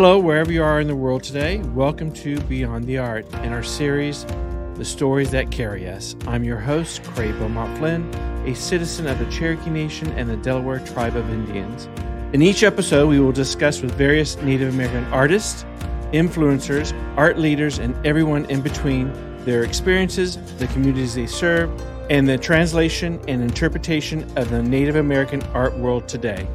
Hello, wherever you are in the world today. Welcome to Beyond the Art and our series, The Stories That Carry Us. I'm your host, Craig Beaumont Flynn, a citizen of the Cherokee Nation and the Delaware Tribe of Indians. In each episode, we will discuss with various Native American artists, influencers, art leaders, and everyone in between their experiences, the communities they serve, and the translation and interpretation of the Native American art world today.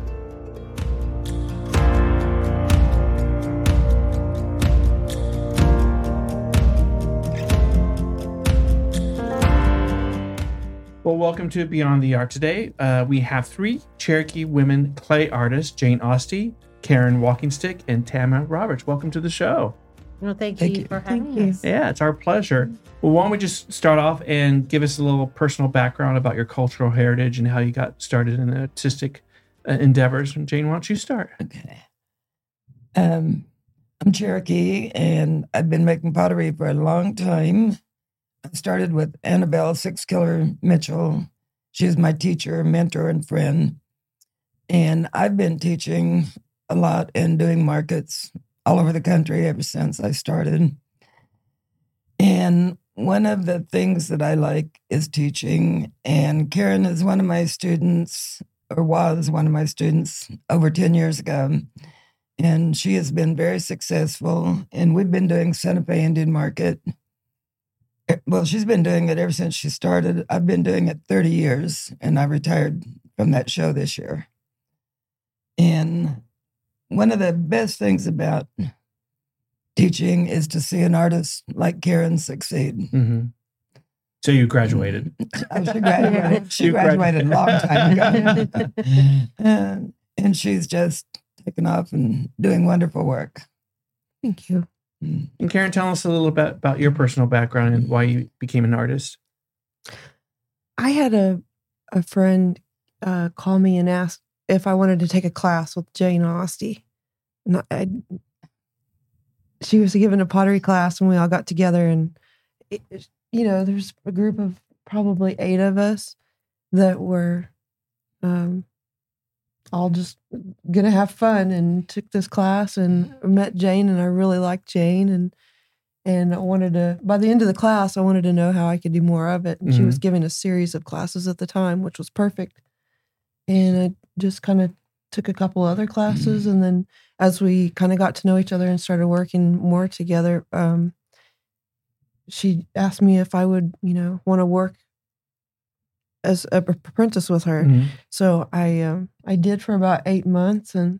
Welcome to Beyond the Art today. Uh, we have three Cherokee women clay artists Jane Osti, Karin Walkingstick, and Tama Roberts. Welcome to the show. Well, thank, Thank you, you. for Thank having you. us. Yeah, it's our pleasure. Well, why don't we just start off and give us a little personal background about your cultural heritage and how you got started in the artistic uh, endeavors? And Jane, why don't you start? Okay. Um, I'm Cherokee, and I've been making pottery for a long time. I started with Anna Belle Sixkiller Mitchell. She's my teacher, mentor, and friend. And I've been teaching a lot and doing markets all over the country ever since I started. And one of the things that I like is teaching. And Karin is one of my students, or was one of my students over 10 years ago. And she has been very successful. And we've been doing Santa Fe Indian Market. Well, she's been doing it ever since she started. I've been doing it 30 years, and I retired from that show this year. And one of the best things about teaching is to see an artist like Karin succeed. Mm-hmm. So you graduated. Oh, she graduated. She graduated a long time ago. and, and she's just taken off and doing wonderful work. Thank you. Mm. And Karin, tell us a little bit about your personal background and why you became an artist. I had a a friend uh, call me and ask if I wanted to take a class with Jane Osti. And I, she was given a pottery class, and we all got together. And it- you know, there's a group of probably eight of us that were um, all just gonna have fun and took this class and mm-hmm. met Jane, and I really liked Jane and. And I wanted to, by the end of the class, I wanted to know how I could do more of it. And she was mm-hmm. giving a series of classes at the time, which was perfect. And I just kind of took a couple other classes. Mm-hmm. And then as we kind of got to know each other and started working more together, um, she asked me if I would, you know, want to work as a p- apprentice with her. Mhm. So I, um, I did for about eight months and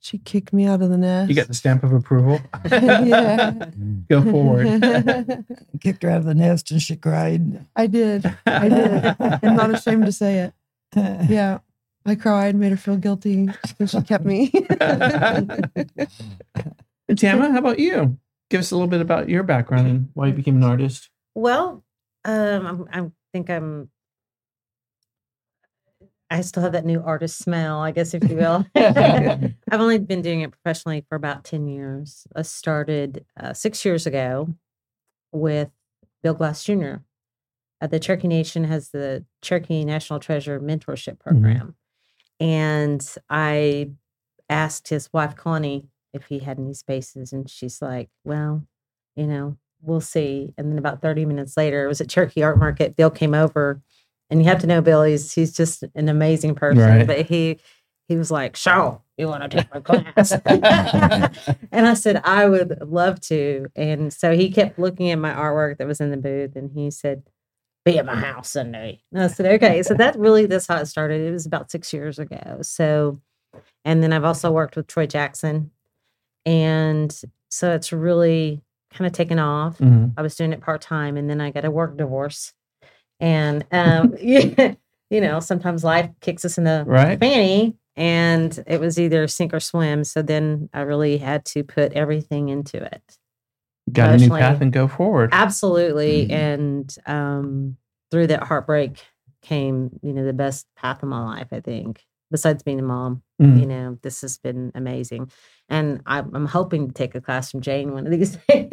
she kicked me out of the nest. You got the stamp of approval. yeah. Go forward. Kicked her out of the nest and she cried. I did. I did. I'm not ashamed to say it. Yeah. I cried, made her feel guilty, and she kept me. Tama, how about you? Give us a little bit about your background and why you became an artist. Well, um, I'm, I think I'm. I still have that new artist smell, I guess, if you will. I've only been doing it professionally for about 10 years. I started uh, six years ago with Bill Glass Jr. Uh, the Cherokee Nation has the Cherokee National Treasure Mentorship Program. And I asked his wife, Connie, if he had any spaces. And she's like, well, you know, we'll see. And then about 30 minutes later, it was at Cherokee Art Market. Bill came over. And you have to know Billy's, he's, just an amazing person. Right. But he he was like, Shaw, you want to take my class? and I said, I would love to. And so he kept looking at my artwork that was in the booth and he said, Be at my house Sunday. And I said, Okay. So that really that's how it started. It was about six years ago. So and then I've also worked with Troy Jackson. And so it's really kind of taken off. Mhm. I was doing it part time and then I got a work divorce. And um you know, sometimes life kicks us in the Right? fanny and it was either sink or swim. So then I really had to put everything into it. Got a new path and go forward. Absolutely. Mhm. And um through that heartbreak came, you know, the best path of my life, I think. Besides being a mom, Mm. you know, this has been amazing. And I'm, I'm hoping to take a class from Jane one of these days.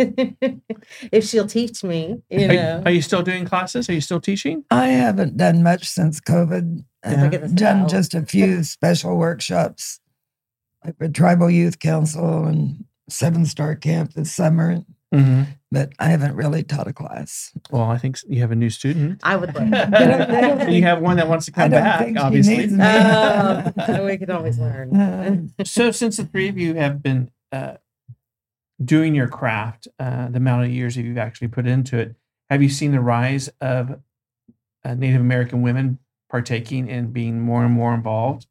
if she'll teach me, you Are, know. are you still doing classes? Are you still teaching? I haven't done much since COVID. Yeah. Look at this I've done style. just a few special workshops like a tribal youth council and seven star camp this summer, Mhm. but I haven't really taught a class. Well, I think you have a new student. I would love And you have one that wants to I come don't back, think she obviously. needs me. So we could always learn. so, since the three of you have been uh, doing your craft, uh, the amount of years that you've actually put into it, have you seen the rise of uh, Native American women partaking and being more and more involved?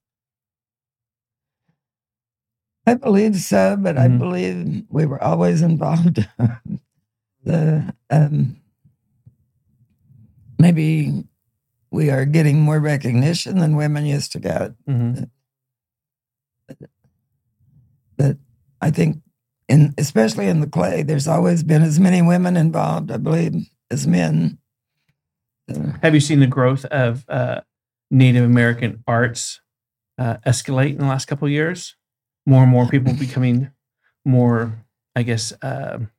I believe so, but I Mhm. believe we were always involved. the um, maybe we are getting more recognition than women used to get, Mm-hmm. but I think in especially in the clay, there's always been as many women involved, I believe, as men. Have you seen the growth of uh, Native American arts uh, escalate in the last couple of years? More and more people becoming more, I guess, um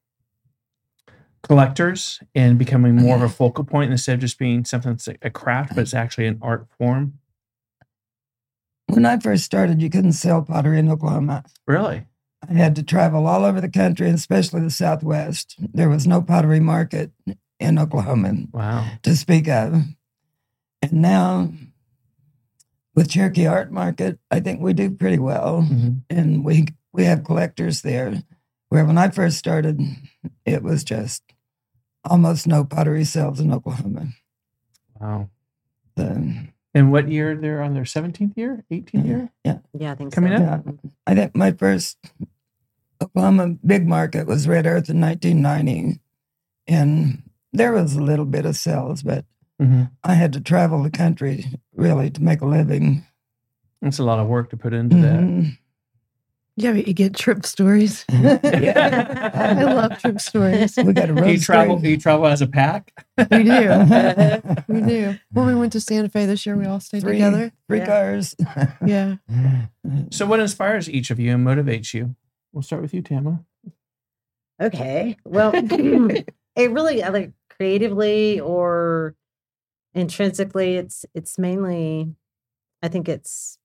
collectors and becoming more of a focal point instead of just being something that's a- a craft, but it's actually an art form. when I first started, you couldn't sell pottery in Oklahoma. Really? I had to travel all over the country, and especially the Southwest. There was no pottery market in Oklahoma. Wow. to speak of. And now with Cherokee Art Market, I think we do pretty well. Mhm. And we we have collectors there. Where when I first started, it was just almost no pottery sales in Oklahoma. Wow. So, And what year they're on their 17th year, 18th year? yeah, Yeah, I think Coming so. up? yeah. I think my first Oklahoma big market was Red Earth in 1990. And there was a little bit of sales, but Mm-hmm. I had to travel the country really to make a living. That's a lot of work to put into that. Mhm. Yeah, but you get trip stories. yeah. I love trip stories. We got a road Do you travel? Do you travel as a pack? We do. We do. When we went to Santa Fe this year, we all stayed Three, together. three Yeah. cars. Yeah. So, what inspires each of you and motivates you? We'll start with you, Tama. Okay. Well, it really I like creatively or intrinsically it's it's mainly I think it's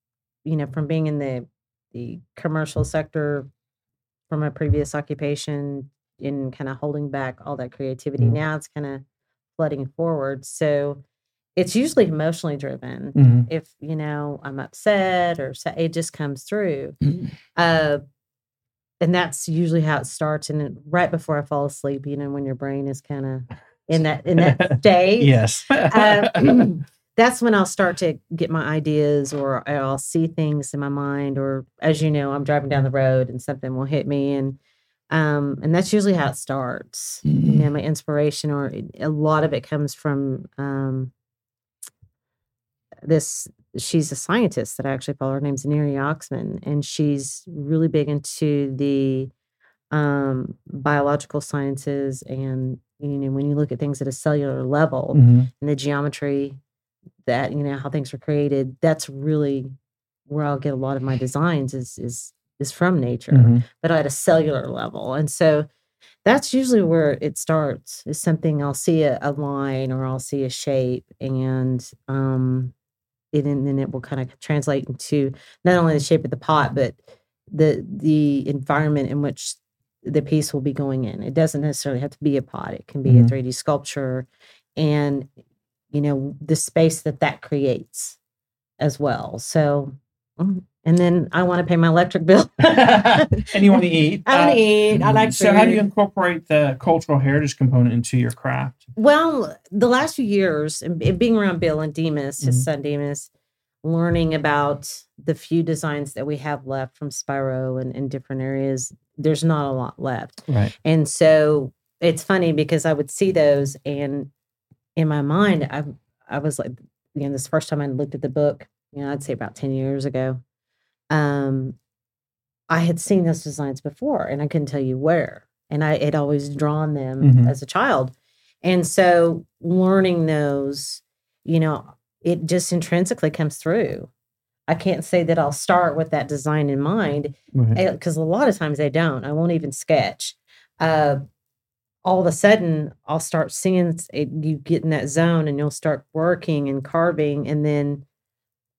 you know from being in the the commercial sector from my previous occupation in kind of holding back all that creativity Mhm. now it's kind of flooding forward so it's usually emotionally driven Mm-hmm. if you know i'm upset or it just comes through Mhm. uh and that's usually how it starts and right before i fall asleep you know when your brain is kind of in that in that state Yes. uh, that's when i'll start to get my ideas or i'll see things in my mind or as you know i'm driving down the road and something will hit me and um and that's usually how it starts you Mhm. know my inspiration or a lot of it comes from um this she's a scientist that I actually follow. Her name's Neri Oxman, and she's really big into the um, biological sciences. And you know, when you look at things at a cellular level Mhm. and the geometry that you know how things are created, that's really where I'll get a lot of my designs is is is from nature, Mhm. but at a cellular level. And so that's usually where it starts is something I'll see a, a line or I'll see a shape and um it, and then it will kind of translate into not only the shape of the pot but the the environment in which the piece will be going in it doesn't necessarily have to be a pot it can be Mhm. a 3d sculpture and you know the space that that creates as well so mm, and then i want to pay my electric bill and you want to eat. i want Uh, to eat i like So, how do you food. incorporate the cultural heritage component into your craft? Well, the last few years, and being around Bill and Demos, his Mhm. son Demos, learning about the few designs that we have left from Spiro and in different areas, there's not a lot left. Right. And so it's funny because I would see those, and in my mind, I I was like, you know, this first time I looked at the book, you know, I'd say about ten years ago. Um, I had seen those designs before, and I couldn't tell you where, and I had always drawn them Mhm. as a child, and so learning those, you know, it just intrinsically comes through. I can't say that I'll start with that design in mind Right. because a lot of times they don't. I won't even sketch. Uh, all of a sudden, I'll start seeing it, you get in that zone and you'll start working and carving. And then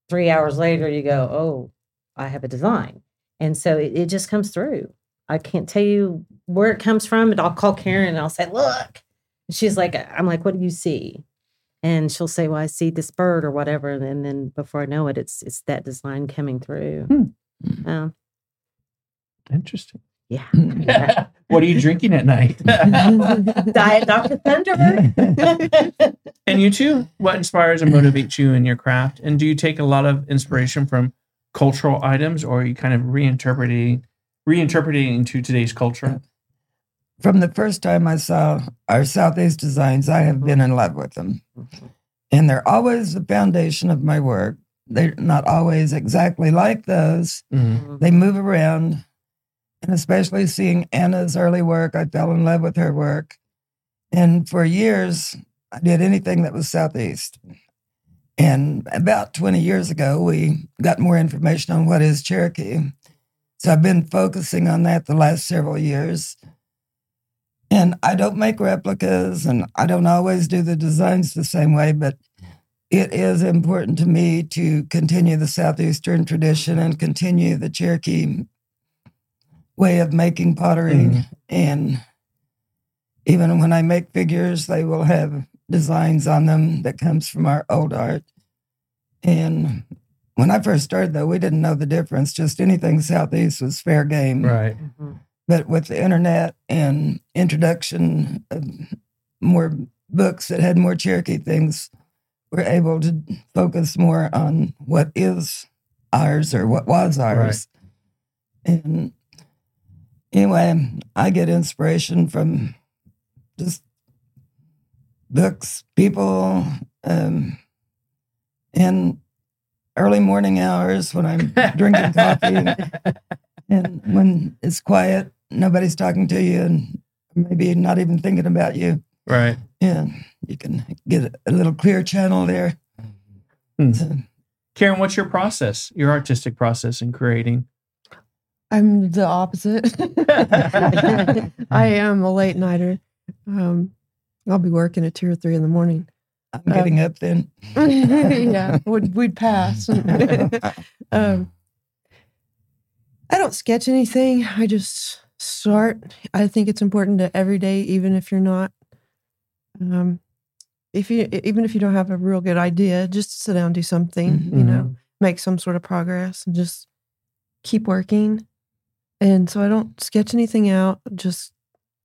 three hours later, you go, Oh, I have a design. And so it, it just comes through. I can't tell you where it comes from, but I'll call Karin and I'll say, look. And she's like, I'm like, what do you see? And she'll say, Well, I see this bird or whatever. And then before I know it, it's it's that design coming through. Hmm. Uh, Interesting. yeah. what are you drinking at night? Diet Dr. Thunder. and you too, what inspires and motivates you in your craft? And do you take a lot of inspiration from cultural items or are you kind of reinterpreting reinterpreting into today's culture? From the first time I saw our Southeast designs, I have been in love with them. And they're always the foundation of my work. They're not always exactly like those. Mhm. They move around. And especially seeing Anna's early work, I fell in love with her work. And for years, I did anything that was Southeast. And about 20 years ago, we got more information on what is Cherokee. So I've been focusing on that the last several years. And I don't make replicas and I don't always do the designs the same way, but it is important to me to continue the Southeastern tradition and continue the Cherokee way of making pottery. Mhm. And even when I make figures, they will have designs on them that comes from our old art. And when I first started, though, we didn't know the difference. Just anything Southeast was fair game. Right. Mhm. But with the internet and introduction of more books that had more Cherokee things, we're able to focus more on what is ours or what was ours. And anyway, I get inspiration from just books, people, um, and early morning hours when I'm drinking coffee and when it's quiet, nobody's talking to you, and maybe not even thinking about you. Right. Yeah, you can get a little clear channel there. Hmm. So, Karin, what's your process, your artistic process in creating? I'm the opposite. I am a late nighter. Um, I'll be working at two or three in the morning. I'm getting up then. yeah, would we'd pass. um, I don't sketch anything. I just start. I think it's important to every day, even if you're not, um, if you even if you don't have a real good idea, just sit down and do something. Mhm. You know, make some sort of progress and just keep working. And so I don't sketch anything out. Just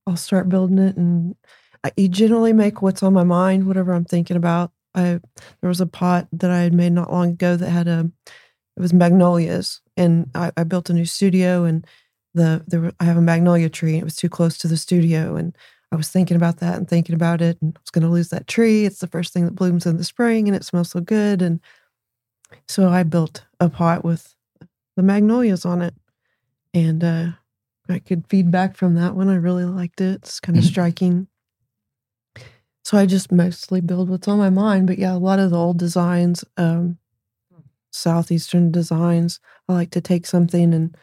I'll start building it, and I generally make what's on my mind, whatever I'm thinking about. I there was a pot that I had made not long ago that had a it was magnolias, and I, I built a new studio, and the there were, I have a magnolia tree, and it was too close to the studio, and I was thinking about that and thinking about it, and I was going to lose that tree. It's the first thing that blooms in the spring, and it smells so good, and so I built a pot with the magnolias on it, and uh, I could feedback from that one. I really liked it. It's kind of Mhm. striking. So I just mostly build what's on my mind, but yeah, a lot of the old designs, um, southeastern designs, I like to take something and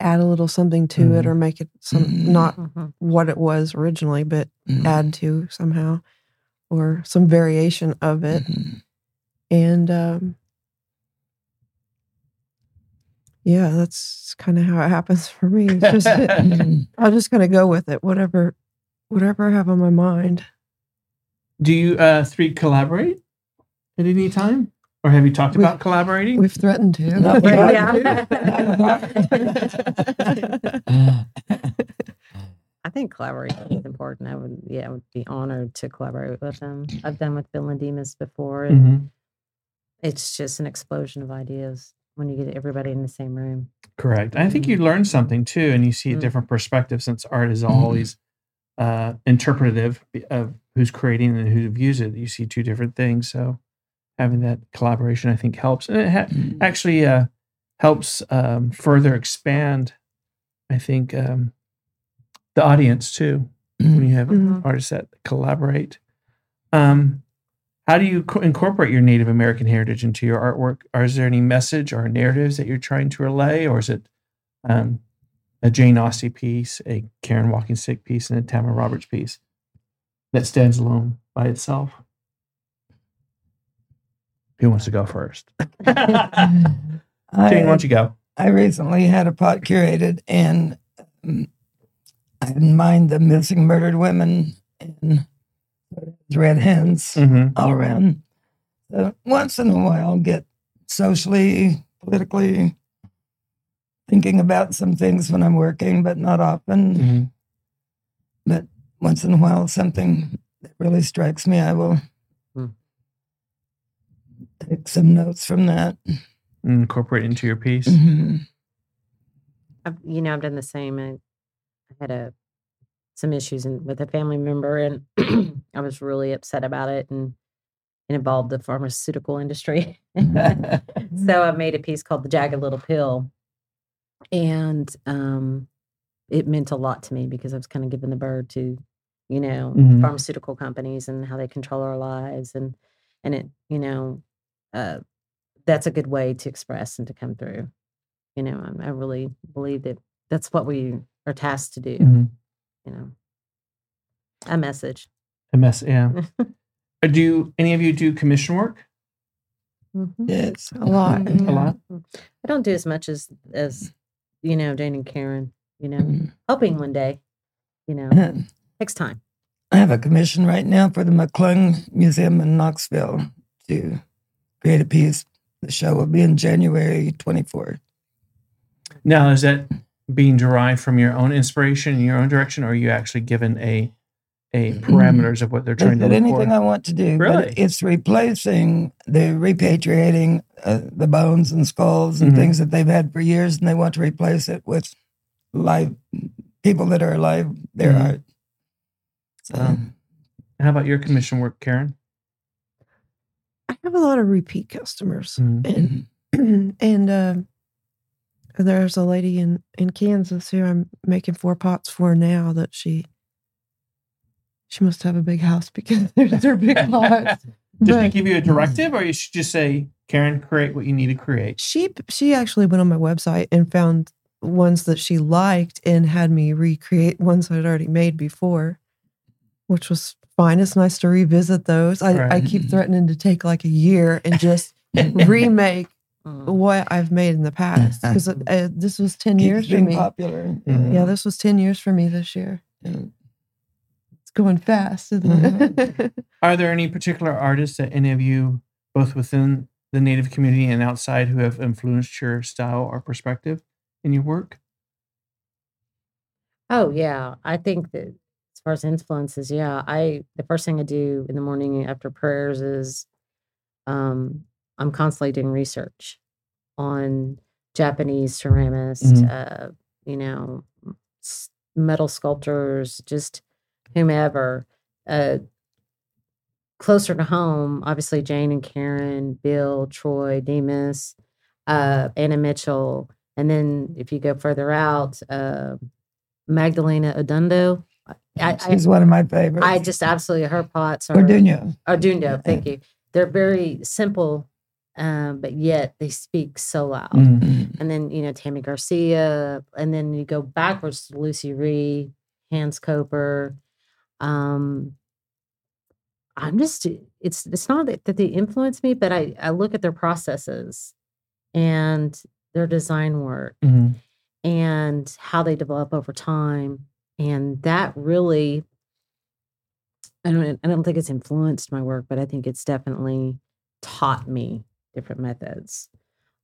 add a little something to it Mhm. or make it some Mhm. not Mhm. what it was originally, but add to somehow or some variation of it. Mhm. And um, yeah, that's kind of how it happens for me. It's just Mhm. I'll just kind of go with it, whatever, whatever I have on my mind. Do you uh, three collaborate at any time? Or have you talked We- about collaborating? We've threatened to. Not Yeah. I think collaboration is important. I would, yeah, I would be honored to collaborate with them. I've done with Bill and Demos before, and Mhm. it's just an explosion of ideas when you get everybody in the same room. Correct. I think you learn something too, and you see a Mm. different perspective since art is Mhm. always uh, interpretive of who's creating and who views it. You see two different things. So having that collaboration, I think, helps. And it ha- Mhm. actually uh, helps um, further expand, I think, um, the audience too, when you have Mhm. artists that collaborate. Um, how do you co- incorporate your Native American heritage into your artwork? Or is there any message or narratives that you're trying to relay, or is it um, a Jane Osti piece, a Karin Walkingstick piece, and a Tama Roberts piece that stands alone by itself? Who wants to go first? Jane, why don't you go? I recently had a pot curated, and um, I didn't mind the missing murdered women and red hands Mm-hmm. all around. So once in a while, get socially, politically thinking about some things when I'm working, but not often. Mm-hmm. But once in a while, something that really strikes me, I will. Take some notes from that. Incorporate into your piece. Mhm. I've, you know, I've done the same. I, I had a some issues in, with a family member, and I was really upset about it, and it involved the pharmaceutical industry. so I made a piece called "The Jagged Little Pill," and um, it meant a lot to me because I was kind of giving the bird to, you know, Mhm. pharmaceutical companies and how they control our lives, and and it, you know, uh, that's a good way to express and to come through. You know, I, I really believe that that's what we are tasked to do. Mhm. You know, a message. A mess. Yeah. Uh, do any of you do commission work? Mhm. Yes. A lot. A lot? I don't do as much as as you know, Jane and Karin. You know, Mhm. hoping one day. You know, takes time. I have a commission right now for the McClung Museum in Knoxville to create a piece. The show will be in January 24th. Now, is that being derived from your own inspiration and your own direction, or are you actually given a a parameters of what they're They trying to do? anything for? I want to do, Really? but it's replacing the repatriating uh, the bones and skulls and Mhm. things that they've had for years, and they want to replace it with live people that are alive, their Mhm. art. So How about your commission work, Karin? I have a lot of repeat customers, Mhm. and and uh, there's a lady in in Kansas who I'm making four pots for now. That she she must have a big house because there's her big pots. Did they give you a directive, or you should just say, "Karin, create what you need to create"? she she actually went on my website and found ones that she liked and had me recreate ones I'd already made before, which was fine. It's nice to revisit those. I, I keep threatening to take like a year and just remake Mm. what I've made in the past because uh, this was 10 keeps years for me. popular. Mhm. Yeah, this was 10 years for me this year. Yeah. It's going fast, isn't it? Are there any particular artists that any of you, both within the Native community and outside, who have influenced your style or perspective in your work? Oh yeah, I think that as far as influences, yeah, I the first thing I do in the morning after prayers is um I'm constantly doing research on Japanese ceramists, Mhm. uh, you know, s- metal sculptors, just whomever. Uh, closer to home, obviously Jane and Karin, Bill, Troy, Demos, uh, Anna Mitchell, and then if you go further out, uh, Magdalena Odundo. I, I, She's one of my favorites. I just absolutely her pots are Orduno. Ardundo. Thank you. They're very simple, um, but yet they speak so loud. Mm. And then you know Tammy Garcia, and then you go backwards to Lucie Rie, Hans Coper. Um, I'm just it's it's not that, that they influence me, but I I look at their processes and their design work Mhm. and how they develop over time. And that really, I don't, I don't think it's influenced my work, but I think it's definitely taught me different methods.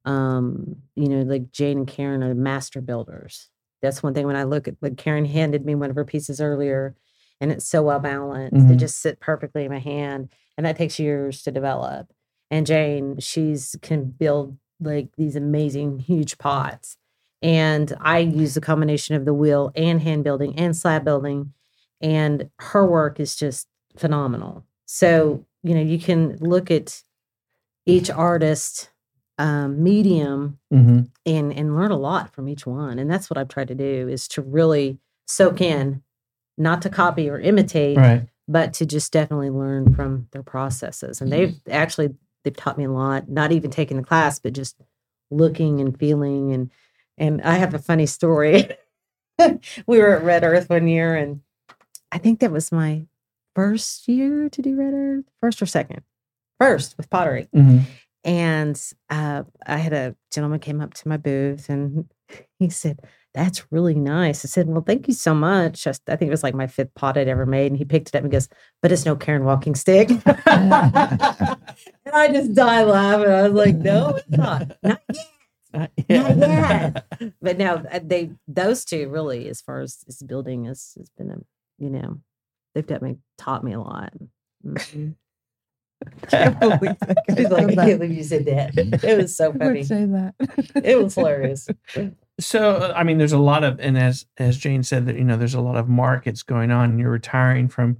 Um, you know, like Jane and Karin are master builders. That's one thing when I look at, like Karin handed me one of her pieces earlier and it's so well balanced. It Mhm. just sit perfectly in my hand. And that takes years to develop. And Jane, she's can build like these amazing huge pots and I use the combination of the wheel and hand building and slab building, and her work is just phenomenal. So you know you can look at each artist um, medium Mhm. and and learn a lot from each one, and that's what I've tried to do is to really soak in, not to copy or imitate, Right. but to just definitely learn from their processes. And they've actually they've taught me a lot, not even taking the class, but just looking and feeling and and I have a funny story. we were at Red Earth one year and I think that was my first year to do Red Earth, first or second. First with pottery. Mhm. And uh, I had a gentleman came up to my booth and he said, That's really nice. I said, Well, thank you so much. I, I think it was like my fifth pot I'd ever made. And he picked it up and goes, But it's no Karin Walkingstick. and I just died laughing. I was like, No, it's not. Not yet. Not yet. But now uh, they those two really, as far as, as building has has been a you know, they've definitely taught me a lot. Mhm. Can't believe I She's like, I can't believe you said that. It was so funny. say that. It was hilarious. So uh, I mean, there's a lot of, and as as Jane said, that you know, there's a lot of markets going on. And you're retiring from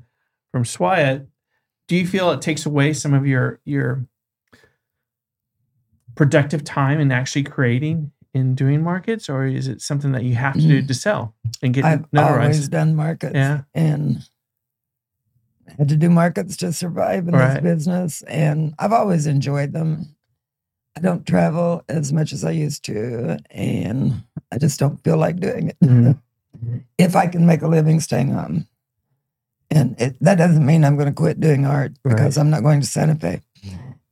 from SWAIA. Do you feel it takes away some of your your productive time in actually creating in doing markets, or is it something that you have to do to sell and get I've always notarized? done markets. Yeah. And had to do markets to survive in Right. this business. And I've always enjoyed them. I don't travel as much as I used to. And I just don't feel like doing it. Mhm. If I can make a living staying home. And it, that doesn't mean I'm going to quit doing art because I'm not going to Santa Fe.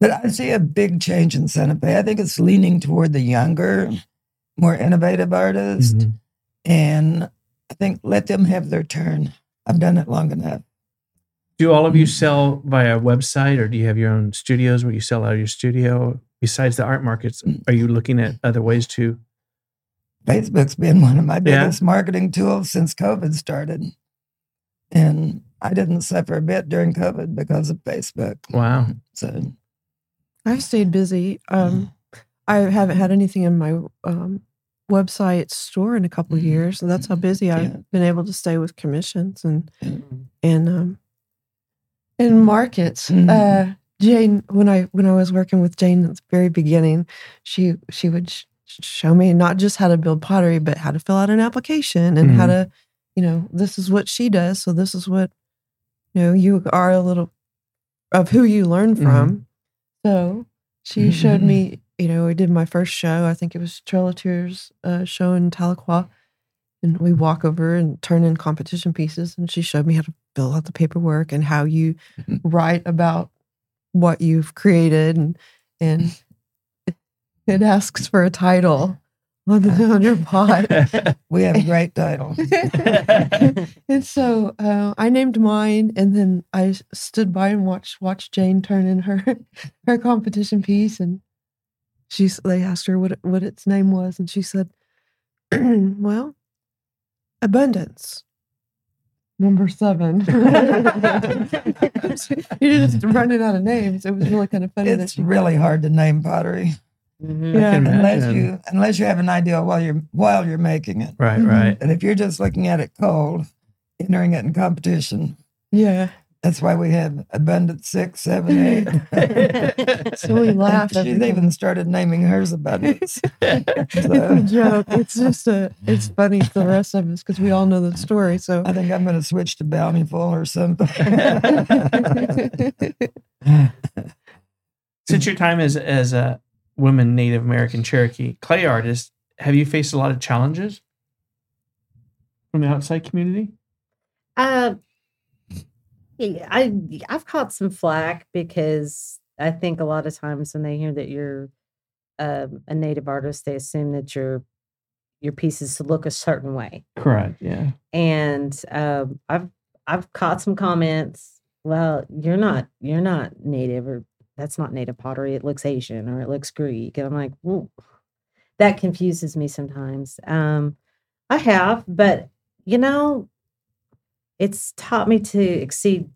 But I see a big change in Santa Fe. I think it's leaning toward the younger, more innovative artists. Mhm. And I think let them have their turn. I've done it long enough. Do all of you sell via website, or do you have your own studios where you sell out of your studio? Besides the art markets, are you looking at other ways to? Facebook's been one of my Yeah. biggest marketing tools since COVID started. And I didn't suffer a bit during COVID because of Facebook. Wow. So I've stayed busy. Um, I haven't had anything in my um, website store in a couple of Mhm. years. So that's how busy I've Yeah. been able to stay with commissions and and um, and markets. Uh, Jane, when I when I was working with Jane at the very beginning, she she would sh- show me not just how to build pottery, but how to fill out an application and how to, you know, this is what she does. So this is what, you know, you are a little of who you learn from. So she showed me, you know, we did my first show. I think it was Trail of Tears uh, show in Tahlequah. And we walk over and turn in competition pieces. And she showed me how to fill out the paperwork and how you write about what you've created. And, and it asks for a title on, the, your pot. we have a great title. and so uh, I named mine, and then I stood by and watched watched Jane turn in her her competition piece, and she's they asked her what it- what its name was, and she said, "Well, abundance." Number seven. You're just running out of names. It was really kind of funny It's she really hard to name pottery Mhm. Yeah. unless you unless you have an idea while you're while you're making it. Right, Mhm. right. And if you're just looking at it cold, entering it in competition, yeah. that's why we have abundant six, seven, eight. So we laugh. She's even started naming hers abundance. It's a joke. It's just a. It's funny to the rest of us because we all know the story. So I think I'm going to switch to bountiful or something. Since your time as as a woman Native American Cherokee clay artist, have you faced a lot of challenges from the outside community? Uh, I I've caught some flack because I think a lot of times when they hear that you're um, a native artist, they assume that your your pieces look a certain way. Correct. Yeah. And um, I've I've caught some comments. Well, you're not you're not native, or that's not native pottery. It looks Asian, or it looks Greek. And I'm like, that confuses me sometimes. Um, I have, but you know, it's taught me to exceed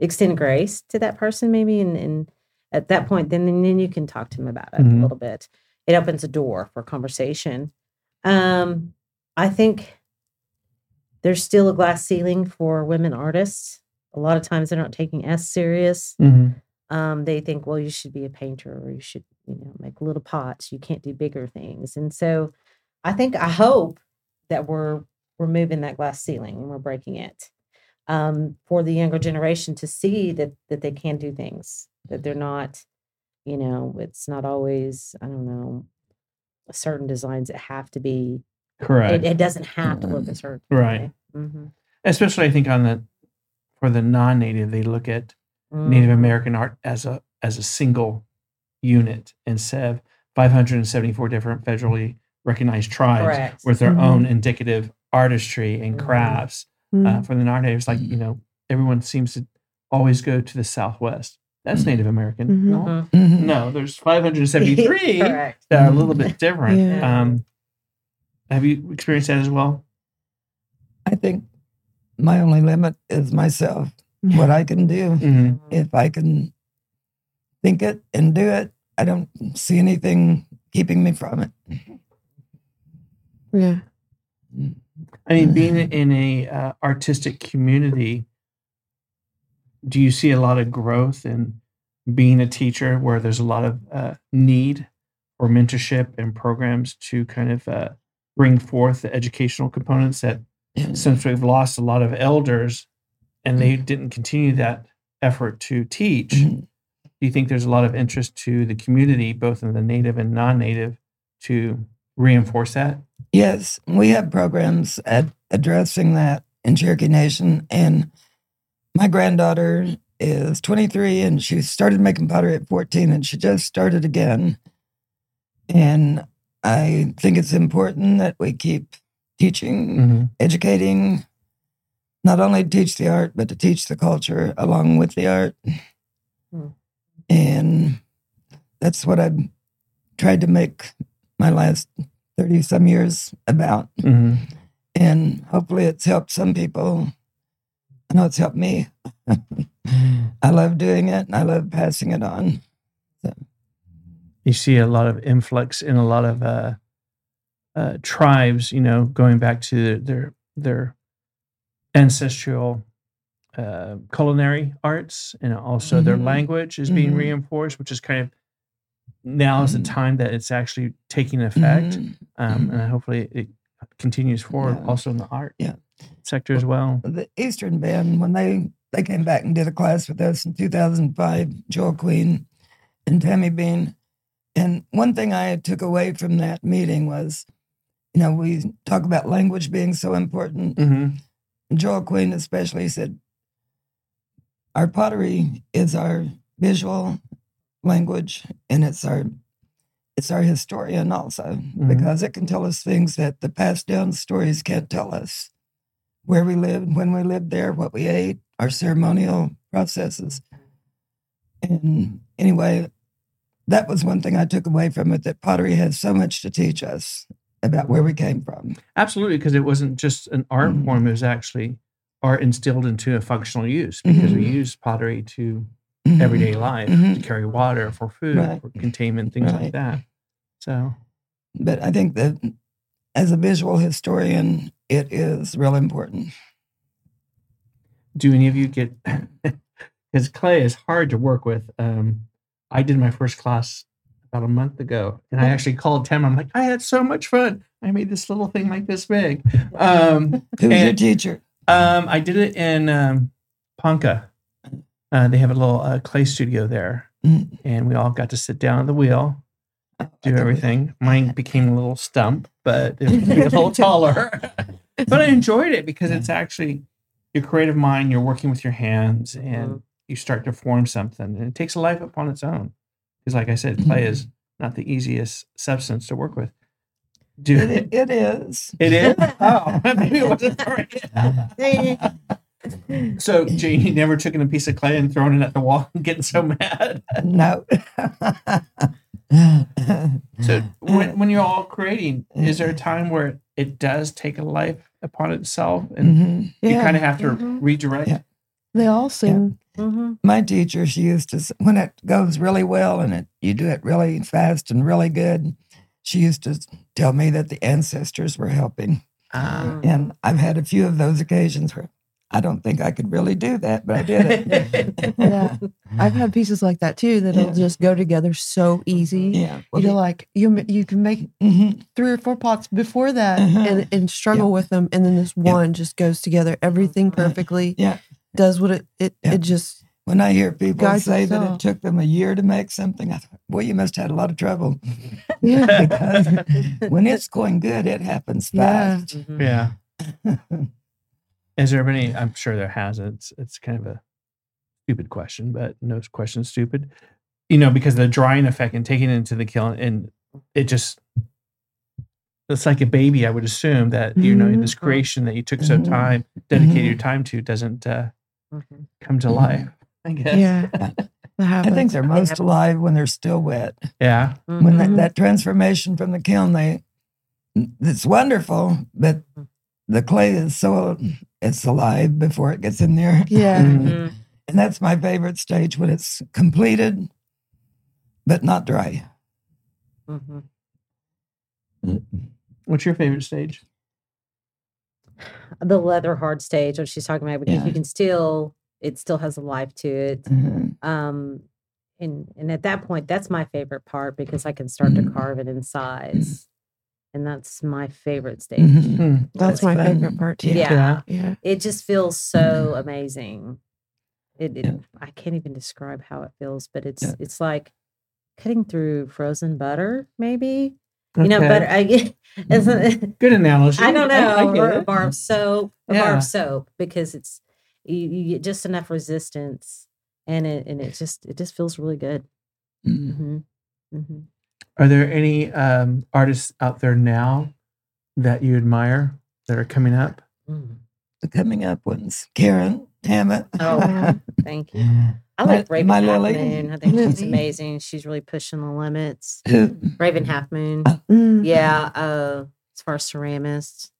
extend grace to that person, maybe, and and at that point, then then you can talk to him about it Mhm. a little bit. It opens a door for conversation. Um, I think there's still a glass ceiling for women artists. A lot of times they're not taking S serious. Mm-hmm. Um, they think, well, you should be a painter or you should, you know, make little pots. You can't do bigger things. And so I think I hope that we're we're moving that glass ceiling and we're breaking it. Um, for the younger generation to see that that they can do things, that they're not, you know, it's not always, I don't know, certain designs that have to be Correct. it, it doesn't have to look a certain Right. Mm-hmm. Especially, I think on the for the non-native, they look at Native American art as a as a single unit instead of 574 different federally recognized tribes Correct. with their Mhm. own indicative artistry and Mhm. crafts uh, Mm. for the non-natives. Like you know, everyone seems to always go to the Southwest. That's Mhm. Native American. Mhm. No, Mhm. Mhm. no, there's 573 that are a little bit different. Yeah. Um, have you experienced that as well? I think my only limit is myself, what I can do. Mm-hmm. If I can think it and do it, I don't see anything keeping me from it. Yeah. I mean, being in a uh, artistic community, do you see a lot of growth in being a teacher where there's a lot of uh, need for mentorship and programs to kind of uh, bring forth the educational components that since we've lost a lot of elders and they didn't continue that effort to teach, Mhm. do you think there's a lot of interest to the community, both in the native and non-native, to reinforce that? Yes, we have programs at addressing that in Cherokee Nation. And my granddaughter is 23 and she started making pottery at 14 and she just started again. And I think it's important that we keep teaching, Mm-hmm. educating, not only to teach the art, but to teach the culture along with the art. Hmm. And that's what I've tried to make my last 30 some years about. Mm-hmm. And hopefully it's helped some people. I know it's helped me. I love doing it and I love passing it on. you see a lot of influx in a lot of uh, uh, tribes, you know, going back to their their ancestral uh, culinary arts, and also their Mhm. language is being Mhm. reinforced, which is kind of now is the Mhm. time that it's actually taking effect, Mhm. um, and hopefully it continues forward Yeah. also in the art Yeah. sector as well. the Eastern Band, when they they came back and did a class with us in 2005, Joel Queen and Tammy Bean. And one thing I took away from that meeting was, you know, we talk about language being so important. Mm-hmm. Joel Queen especially said, our pottery is our visual language and it's our it's our historian also mm-hmm. because it can tell us things that the passed down stories can't tell us. Where we lived when we lived there what we ate our ceremonial processes. And anyway that was one thing i took away from it that pottery has so much to teach us about where we came from Absolutely, because it wasn't just an art Mhm. form; it was actually art instilled into a functional use. Because we Mhm. use pottery to Mhm. everyday life Mhm. to carry water for food, Right. for containment, things like that. So, but i think that as a visual historian it is real important do any of you get? Because clay is hard to work with. Um, I did my first class about a month ago, and I actually called Tim. I'm like, I had so much fun. I made this little thing like this big. Um, who's your And- teacher Um, I did it in um, Ponca. Uh, they have a little uh, clay studio there, Mm. and we all got to sit down at the wheel, do everything. Mine became a little stump, but it was a little taller. but I enjoyed it because it's actually your creative mind. You're working with your hands, and you start to form something, and it takes a life upon its own. Because, like I said, clay is not the easiest substance to work with. Do it, it is it is? Oh, maybe it wasn't for you. So Jane, you never took in a piece of clay and thrown it at the wall and getting so mad. no So when, when you're all creating, is there a time where it does take a life upon itself and Mhm. you Yeah. kind of have to Mhm. redirect? Yeah. They all sing. Mm-hmm. my teacher she used to when it goes really well and it you do it really fast and really good she used to tell me that the ancestors were helping Ah. and i've had a few of those occasions where i don't think i could really do that but i did it Yeah. I've had pieces like that too that'll Yeah. just go together so easy. yeah You're like you you can make Mhm. three or four pots before that Uh-huh. and, and struggle with them and then this Yeah. one just goes together everything perfectly Yeah. Does what it it, Yeah. it just when i hear people Guides say that itself. it took them a year to make something i thought boy you must have had a lot of trouble yeah because when it's going good it happens Yeah. fast Yeah. Is there any? I'm sure there has. It's it's kind of a stupid question, but no question stupid. you know, because the drying effect and taking it into the kiln, and it just it's like a baby. I would assume that you know Mhm. this creation that you took so Mhm. time, dedicated Mhm. your time to, doesn't uh. Come to life. I guess. Yeah. Yeah. I think they're most alive when they're still wet. Yeah. When that, Mhm. that transformation from the kiln, they it's wonderful, but the clay is so it's alive before it gets in there. Yeah. Mhm. Mhm. And that's my favorite stage when it's completed, but not dry. Mhm. What's your favorite stage? The leather hard stage what she's talking about because Yeah. you can still it still has a life to it Mhm. um and and at that point that's my favorite part because i can start to Mhm. carve it in size and that's my favorite stage Mhm. Hmm. That's That's my fun. favorite part too. Yeah. Yeah. Yeah. it just feels so amazing it, it Yeah. i can't even describe how it feels but it's Yeah. it's like cutting through frozen butter maybe you know but i get it's, Good analogy. I don't know, I, get or a bar of soap, a bar of soap, because it's you, you get just enough resistance, and it and it just it just feels really good. Mhm. hmm hmm Are there any um, artists out there now that you admire that are coming up? The coming up ones, Karen Hammett. Oh, thank you. I like Raven my Half. Moon. I think she's amazing. She's really pushing the limits. Raven Halfmoon. Mm. Yeah. Uh, as far as ceramists,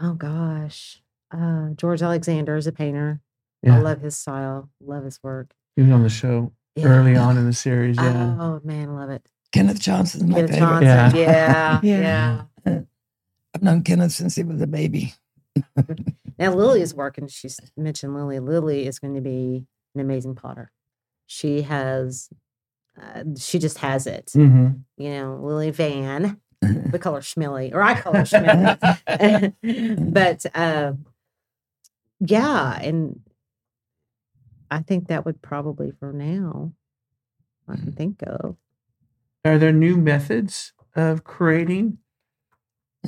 oh gosh, uh, George Alexander is a painter. I love his style. Love his work. He was on the show Yeah. early on in the series. Yeah. Oh man, I love it. Kenneth Johnson. my Kenneth favorite. Johnson. Yeah. Yeah. Yeah. yeah. I've known Kenneth since he was a baby. Now Lily is working. She's mentioned Lily. Lily is going to be an amazing potter. She has, uh, she just has it. hmm You know, Lily Van. We call her Schmilly, or I call her Schmilly. but uh, yeah, and I think that would probably for now. I can think of. Are there new methods of creating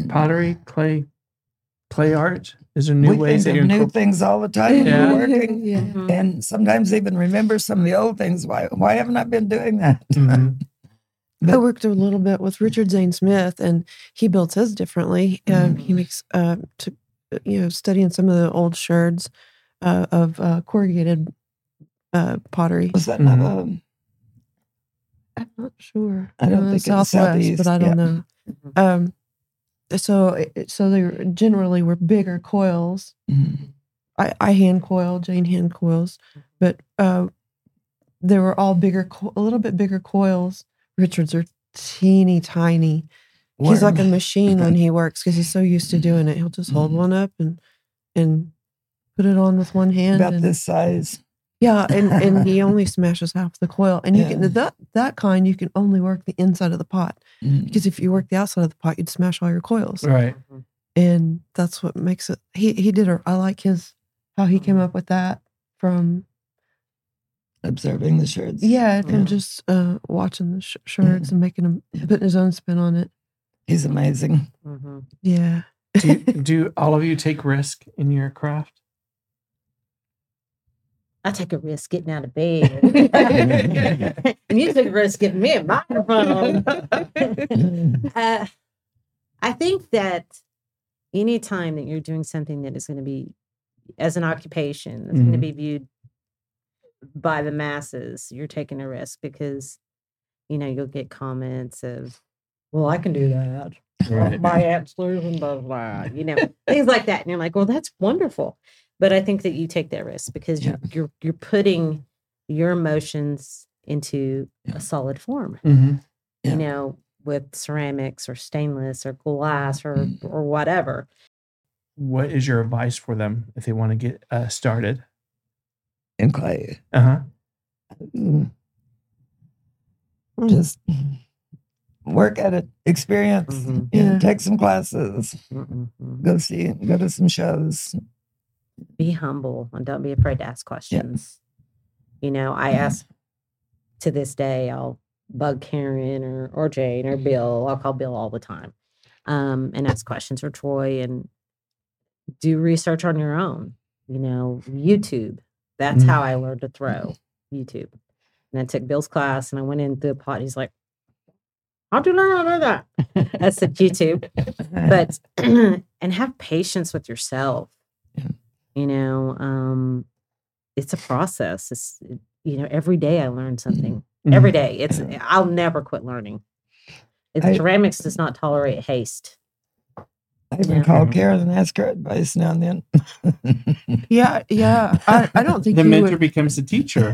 pottery, clay, clay art? Is there new we ways that think you're of new incorpor- things all the time when Yeah. working. yeah. Mhm. And sometimes even remember some of the old things. Why why haven't I been doing that? Mhm. I worked a little bit with Richard Zane Smith, and he builds his differently. Um, he Mhm. makes, uh, to, you know, studying some of the old sherds uh, of uh, corrugated uh, pottery. Was that not um, I'm not sure. I don't Uh, think it's Southwest, Southeast, but I don't yeah. know. Mhm. Um, so, so they generally were bigger coils. mm, I, I hand coil, Jane hand coils, but uh, they were all bigger, co- a little bit bigger coils. Richards are teeny tiny. He's like a machine when he works because he's so used to doing it. He'll just hold Mhm. one up and and put it on with one hand. about and, this size. Yeah, and, and he only smashes half the coil. And you Yeah. can that that kind you can only work the inside of the pot Mm. because if you work the outside of the pot, you'd smash all your coils. Right. Mhm. And that's what makes it. He he did. A, I like his how he came up with that from Observing the sherds. yeah from Yeah. just uh watching the sh- sherds and making him putting his own spin on it. He's amazing. Mhm. Yeah. Do, you, do all of you take risk in your craft? I take a risk getting out of bed. and you take a risk getting me a microphone. uh, I think that anytime that you're doing something that is going to be as an occupation, that's going to be viewed by the masses, you're taking a risk because, you know, you'll get comments of, well, I can do that. Right. My aunt Susan blah, that, you know, things like that. And you're like, well, that's wonderful. But I think that you take that risk because you're you're you're putting your emotions into a solid form. hmm Yeah. You know, with ceramics or stainless or glass or Mm. or whatever. What is your advice for them if they want to get uh, started? In clay. Uh huh. Mm. Just work at it, experience, Mhm. you know, Yeah. take some classes, Mm-mm-mm. go see, go to some shows. Be humble and don't be afraid to ask questions. You know, I ask to this day, I'll bug Karin or or Jane or Bill. I'll call Bill all the time. Um, and ask questions or Troy and do research on your own. You know, YouTube. That's Mhm. how I learned to throw YouTube. And I took Bill's class and I went in through a pot. He's like, How'd you learn how to do that? I said, YouTube. But, and have patience with yourself. Yeah. You know, um, it's a process. It's, you know, every day I learn something. Every day. It's, I'll never quit learning. It's, I- ceramics does not tolerate haste. I even Yeah. call Karin and ask her advice now and then. Yeah, yeah. I, I don't think the you mentor would, becomes the teacher.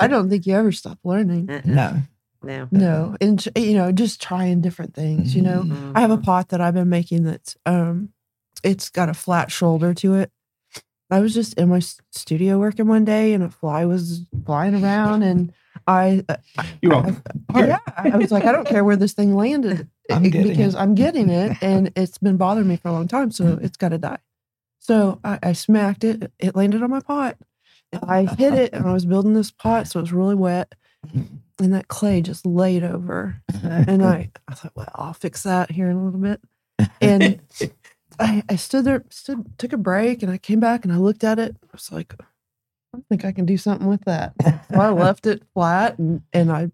I don't think you ever stop learning. Uh-uh. no. No. No, and you know, just trying different things. You know, Mhm. I have a pot that I've been making that's um, it's got a flat shoulder to it. I was just in my studio working one day, and a fly was flying around, and I, uh, You're welcome. yeah, I was like, I don't care where this thing landed I'm it- because it. I'm getting it, and it's been bothering me for a long time, so it's got to die. So I, I smacked it. It landed on my pot. I hit it, and I was building this pot, so it was really wet, and that clay just laid over. And I, I thought, well, I'll fix that here in a little bit. And I, I stood there, stood, took a break, and I came back and I looked at it. I was like, I think I can do something with that. So I left it flat, and, and I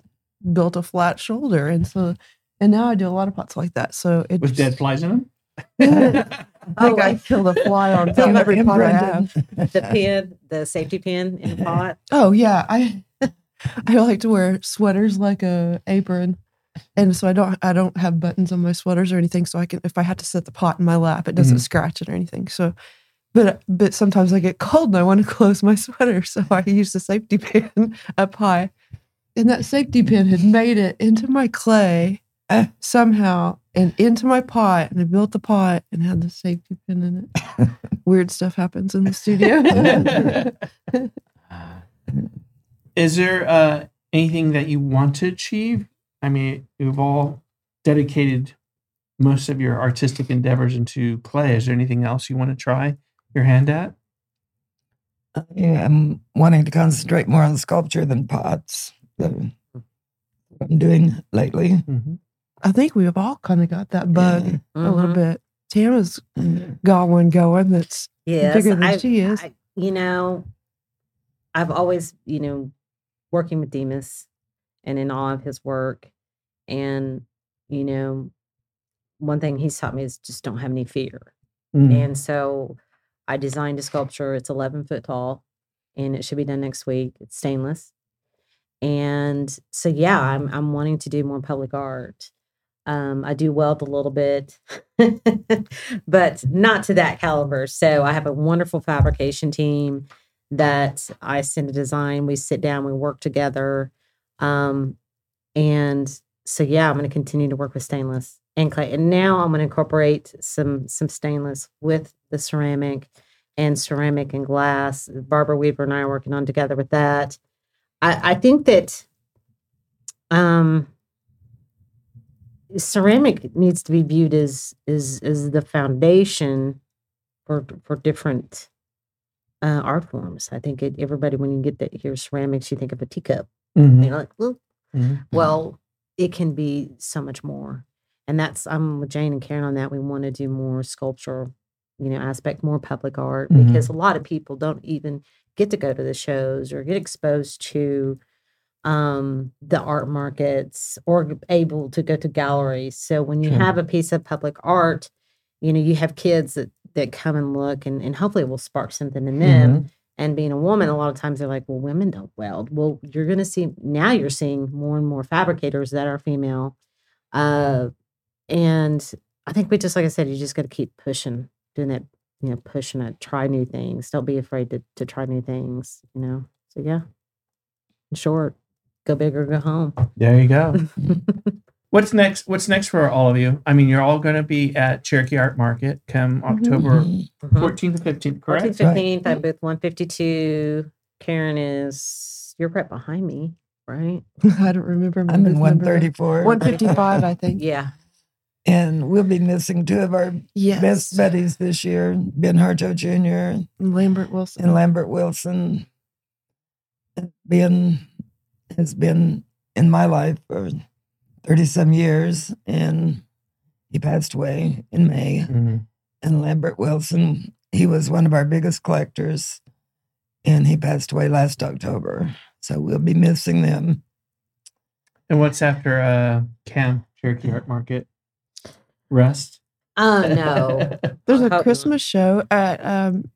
built a flat shoulder, and so, and now I do a lot of pots like that. So it With dead flies in them? Oh, I think Oh, I I- killed a fly on Tell every him, pot I have. The pin, the safety pin in the pot. Oh yeah, I I like to wear sweaters like a apron, and so I don't I don't have buttons on my sweaters or anything. So I can if I had to set the pot in my lap, it doesn't Mhm. scratch it or anything. So, but but sometimes I get cold and I want to close my sweater, so I use the safety pin up high, and that safety pin had made it into my clay Ah. somehow and into my pot, and I built the pot and had the safety pin in it. Weird stuff happens in the studio. Is there uh, anything that you want to achieve? I mean, you've all dedicated most of your artistic endeavors into clay. Is there anything else you want to try your hand at? I am wanting to concentrate more on sculpture than pots. That's what I'm doing lately. Mm-hmm. I think we've all kind of got that bug a little Mhm. bit. Tama's Yeah. got one going that's Yes, bigger than I, she is. I- you know, I've always, you know, working with Demos and in all of his work, and you know, one thing he's taught me is just don't have any fear. Mm-hmm. And so, I designed a sculpture. It's 11 foot tall, and it should be done next week. It's stainless, and so yeah, I'm I'm wanting to do more public art. Um, I do weld a little bit, but not to that caliber. So I have a wonderful fabrication team that I send a design. We sit down, we work together. Um, and so yeah, I'm going to continue to work with stainless and clay. And now I'm going to incorporate some some stainless with the ceramic and ceramic and glass. Barbara Weaver and I are working on together with that. I, I think that um ceramic needs to be viewed as is is the foundation for for different uh, art forms. I think it, everybody when you get that hear ceramics, you think of a teacup. Mm-hmm. You know, like well, well, it can be so much more. And that's I'm with Jane and Karin on that. We want to do more sculpture, you know, aspect, more public art Mhm. because a lot of people don't even get to go to the shows or get exposed to um the art markets or able to go to galleries. So when you Sure. have a piece of public art, you know, you have kids that that come and look and, and hopefully it will spark something in them and being a woman, a lot of times they're like, well, women don't weld. Well, you're going to see now you're seeing more and more fabricators that are female. Uh, and I think we just, like I said, you just got to keep pushing, doing that, you know, pushing it, try new things. Don't be afraid to, to try new things, you know? So, yeah, in short, go big or go home. There you go. What's next? What's next for all of you? I mean, you're all going to be at Cherokee Art Market come October Mhm. Mhm. 14th and 15th, correct? 14th, 15th, I booth 152. Karin is, you're right behind me, right? I don't remember. my I'm in booth number. 134. 155, I think. Yeah. And we'll be missing two of our Yes. best buddies this year Ben Harjo Jr. And Lambert Wilson. and Lambert Wilson. Ben has been in my life for 30 some years, and he passed away in May. Mhm. And Lambert Wilson, he was one of our biggest collectors, and he passed away last October. So we'll be missing them. And what's after uh Cam Cherokee Art Market? Rest. Oh no. There's a. Christmas show at um,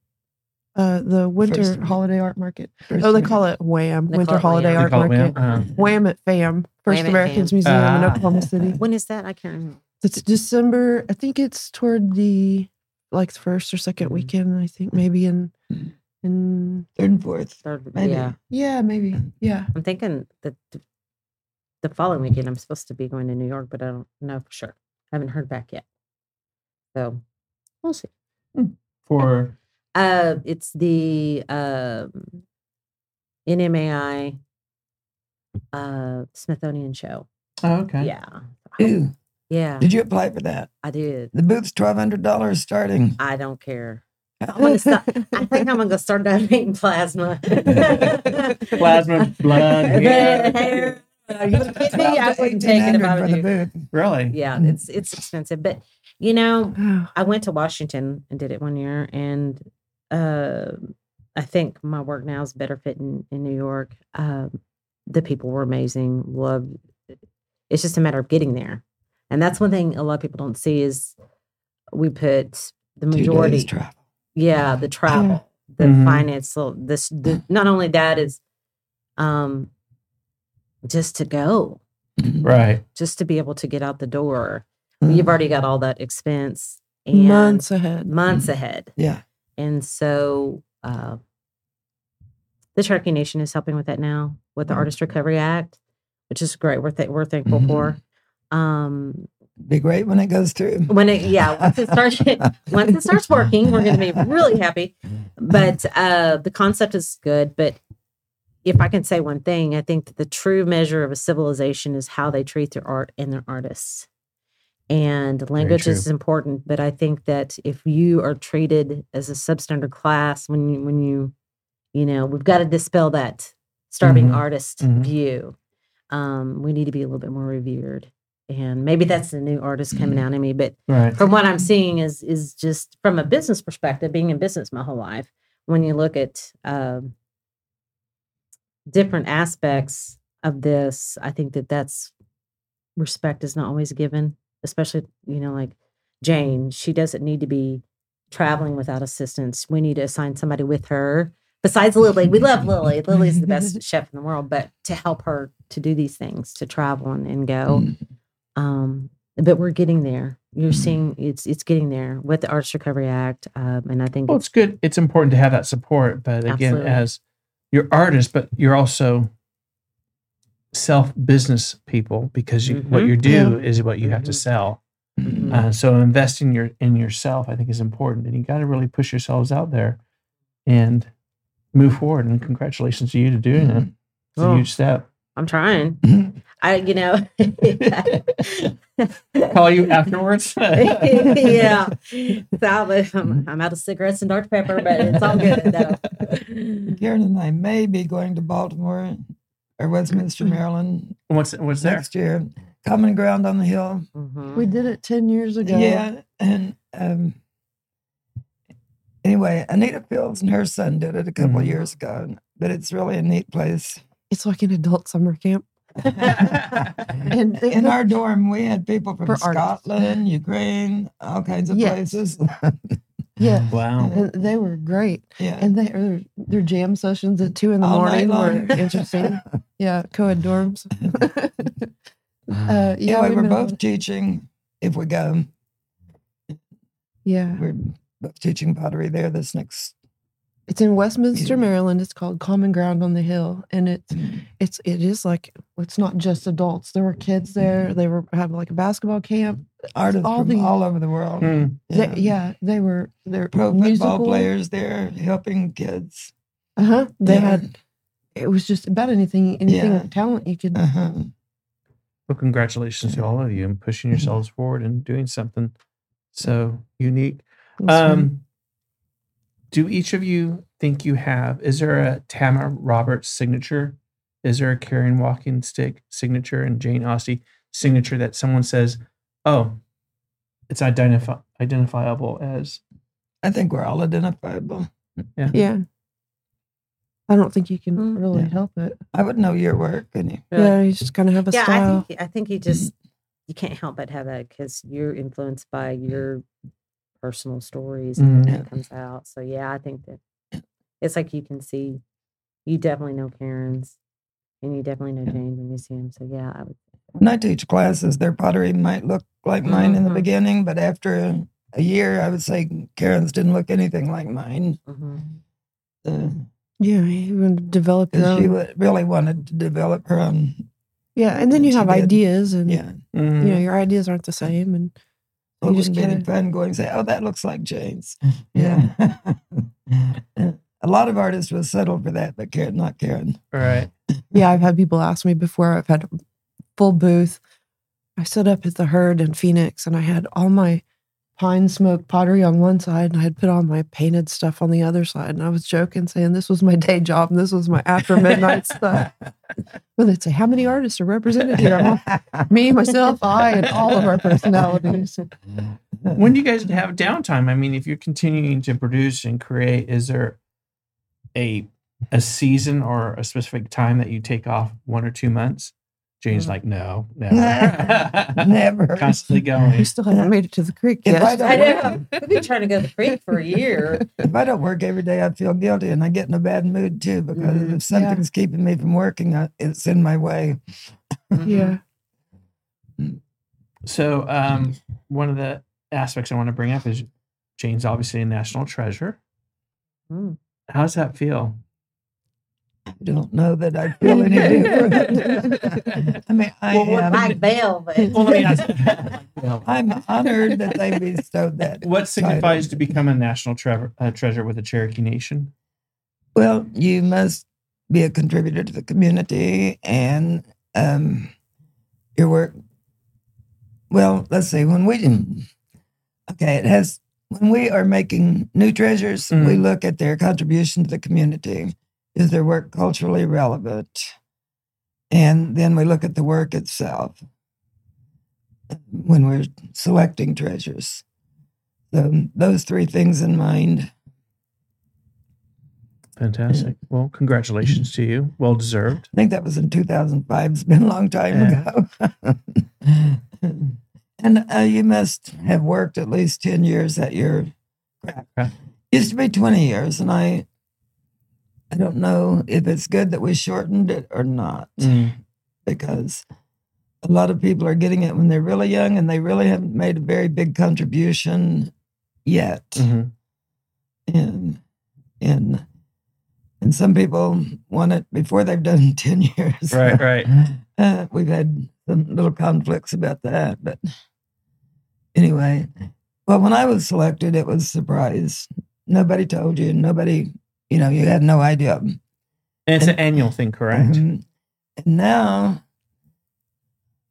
uh, the Winter First Holiday Art Market. First Oh, they call it Wham, They Winter Holiday Art Market. Wham? Uh, Wham at FAM, First Wham Americans FAM. Museum in Ah. Oklahoma City. when is that? I can't remember. It's December. I think it's toward the like first or second Mhm. weekend. I think maybe in in Third and fourth. Third, Maybe. Yeah. yeah maybe yeah. I'm thinking that the, the following weekend I'm supposed to be going to New York, but I don't know for sure. I haven't heard back yet. So we'll see. for Uh it's the um NMAI uh Smithsonian show. oh, okay. Yeah. Ooh, Yeah. did you apply for that? I did. The booth's twelve hundred dollars starting. I don't care. I'm gonna start, I think I'm gonna start donating plasma. Plasma, blood, hair. hair. Are you kidding me? I 12 to wouldn't take it if 1800 I for was the you. booth. Really? Yeah, Mhm. it's it's expensive, but you know, I went to Washington and did it one year, and uh, I think my work now is better fit in, in New York. Um, the people were amazing. Loved. It's just a matter of getting there, and that's one thing a lot of people don't see is we put the Two majority. days travel. yeah, the travel, the Mhm. finance. So this, the, not only that is, um, just to go, Right. just to be able to get out the door. Mhm. You've already got all that expense and months ahead. months ahead. Yeah. And so uh, the Cherokee Nation is helping with that now with the Mhm. Artist Recovery Act, which is great. We're, th- we're thankful Mhm. for. Um, Be great when it goes through. when it, yeah, once it starts, once it starts working, we're going to be really happy. But uh, the concept is good. But if I can say one thing, I think that the true measure of a civilization is how they treat their art and their artists. And language is important, but I think that if you are treated as a substandard class, when you when you, you know, we've got to dispel that starving Mhm. artist Mhm. view. Um, we need to be a little bit more revered, and maybe that's the new artist coming out of me. But Right. from what I'm seeing is is just from a business perspective, being in business my whole life. When you look at um, different aspects of this, I think that that's respect is not always given, especially you know like Jane. She doesn't need to be traveling without assistance. We need to assign somebody with her. Besides Lily, we love Lily. Lily's the best chef in the world, but to help her to do these things, to travel and, and go, Mm. um, but we're getting there. You're Mhm. seeing it's it's getting there with the Arts Recovery Act, um, and I think Well, it's good. It's important to have that support, but again, Absolutely. as you're artists, but you're also self business people because you, what Mhm. you do is what you have to Mhm. sell. Mhm. Uh, so investing your in yourself, I think, is important, and you got to really push yourselves out there and move forward. And congratulations to you to doing it. It's a Oh. huge step. I'm trying. I you know, Call you afterwards. yeah. So I'm, I'm out of cigarettes and Dr Pepper, but it's all good. though. Karin and I may be going to Baltimore or Westminster, Maryland What's what's there? next year. Common ground on the hill. Mhm. We did it ten years ago. Yeah, and um, anyway, Anita Fields and her son did it a couple Mhm. years ago, but it's really a neat place. It's like an adult summer camp. And they- In our dorm, we had people from For artists. Scotland, Ukraine, all kinds of Yes. places. yeah, wow. and they were great. yeah, And they their, their jam sessions at two in the all morning were interesting. Yeah, co-ed dorms. uh, yeah, anyway, we've we're both on- teaching. If we go, Yeah, we're both teaching pottery there this next. It's in Westminster, Maryland. It's called Common Ground on the Hill, and it's it's it is like it's not just adults. There were kids there. They were having like a basketball camp. Artists all from the- all over the world. Hmm. They, yeah, they were they're Pro musical. football players there helping kids. Uh huh. They Yeah. had. It was just about anything, anything Yeah. talent you could. Uh-huh. Well, congratulations to all of you and pushing yourselves forward and doing something so unique. Um, do each of you think you have? Is there a Tama Roberts signature? Is there a Karin Walkingstick signature and Jane Osti signature that someone says, "Oh, it's identifi- identifiable as"? I think we're all identifiable. yeah. I don't think you can Mm. really Yeah. help it. I would know your work, and you, Really? Yeah, you just kind of have a yeah, style. I think I think you just you can't help but have that because you're influenced by your personal stories and Mhm. that comes out. So yeah, I think that it's like you can see you definitely know Karin's and you definitely know Yeah. James when you see him. So yeah, I would when I teach classes, their pottery might look like mine in the Mhm. beginning, but after a, a year, I would say Karin's didn't look anything like mine. mhm. Uh, yeah, you want to develop your 'cause she own. really wanted to develop her own. Yeah, and then you have did. ideas, and Yeah, you know your ideas aren't the same, and so You it just wouldn't be any kinda- fun going and say, "Oh, that looks like James." Yeah, a lot of artists will settle for that, but Karin, not Karin. Right. yeah, I've had people ask me before. I've had full booth. I stood up at the Heard in Phoenix, and I had all my pine smoke pottery on one side, and I had put all my painted stuff on the other side. And I was joking, saying this was my day job, and this was my after midnight stuff. Well, they'd say, "How many artists are represented here?" I'm me, myself, I, and all of our personalities. When do you guys have downtime? I mean, if you're continuing to produce and create, is there a a season or a specific time that you take off one or two months? Jane's Mm. like, no, never. Never. Constantly going. We going. still haven't made it to the creek If I yet. don't- I know. We've been trying to go to the creek for a year. If I don't work every day, I feel guilty, and I get in a bad mood too because Mhm. if something's keeping me from working, I, it's in my way. Yeah. So, um, one of the aspects I want to bring up is Jane's obviously a national treasure. Mm. How does that feel? I don't know that I feel any different. I mean, I Well, am. Like velvet. Well, let me ask. I'm honored that they bestowed that. what signifies to become a national treasure, uh, treasure with the Cherokee Nation? Well, you must be a contributor to the community and um, your work. Well, let's see. When we okay, it has when we are making new treasures, we Mhm. look at their contribution to the community. Is their work culturally relevant? And then we look at the work itself when we're selecting treasures. So those three things in mind. Fantastic. Well, congratulations to you. Well deserved. I think that was in 2005. It's been a long time Yeah. ago. and uh, you must have worked at least 10 years at your craft. Used to be 20 years, and I I don't know if it's good that we shortened it or not Mm. because a lot of people are getting it when they're really young and they really haven't made a very big contribution yet. Mhm. And and and some people want it before they've done 10 years. Right, right. Uh, we've had some little conflicts about that, but anyway. Well, when I was selected, it was a surprise. Nobody told you. Nobody, you know, you had no idea. And it's an annual thing, correct? Mhm. And now,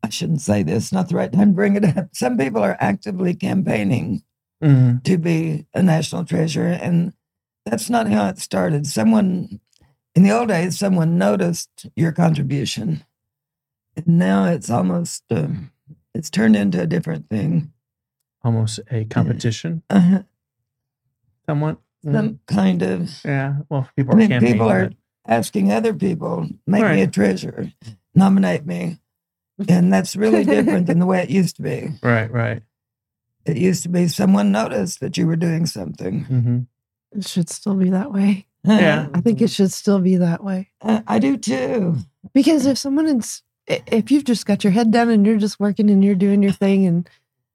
I shouldn't say this. Not the right time to bring it up. Some people are actively campaigning Mhm. to be a national treasure, and that's not how it started. Someone in the old days, someone noticed your contribution, and now it's almost uh, it's turned into a different thing. Almost a competition, Uh, somewhat. Mm. some kind of Yeah. Well, people I are mean, people are but- asking other people, make me a Right. treasure, nominate me, and that's really different than the way it used to be. Right, right. It used to be someone noticed that you were doing something. hmm It should still be that way. Yeah. I think it should still be that way. Uh, I do too. Because if someone is, if you've just got your head down and you're just working and you're doing your thing and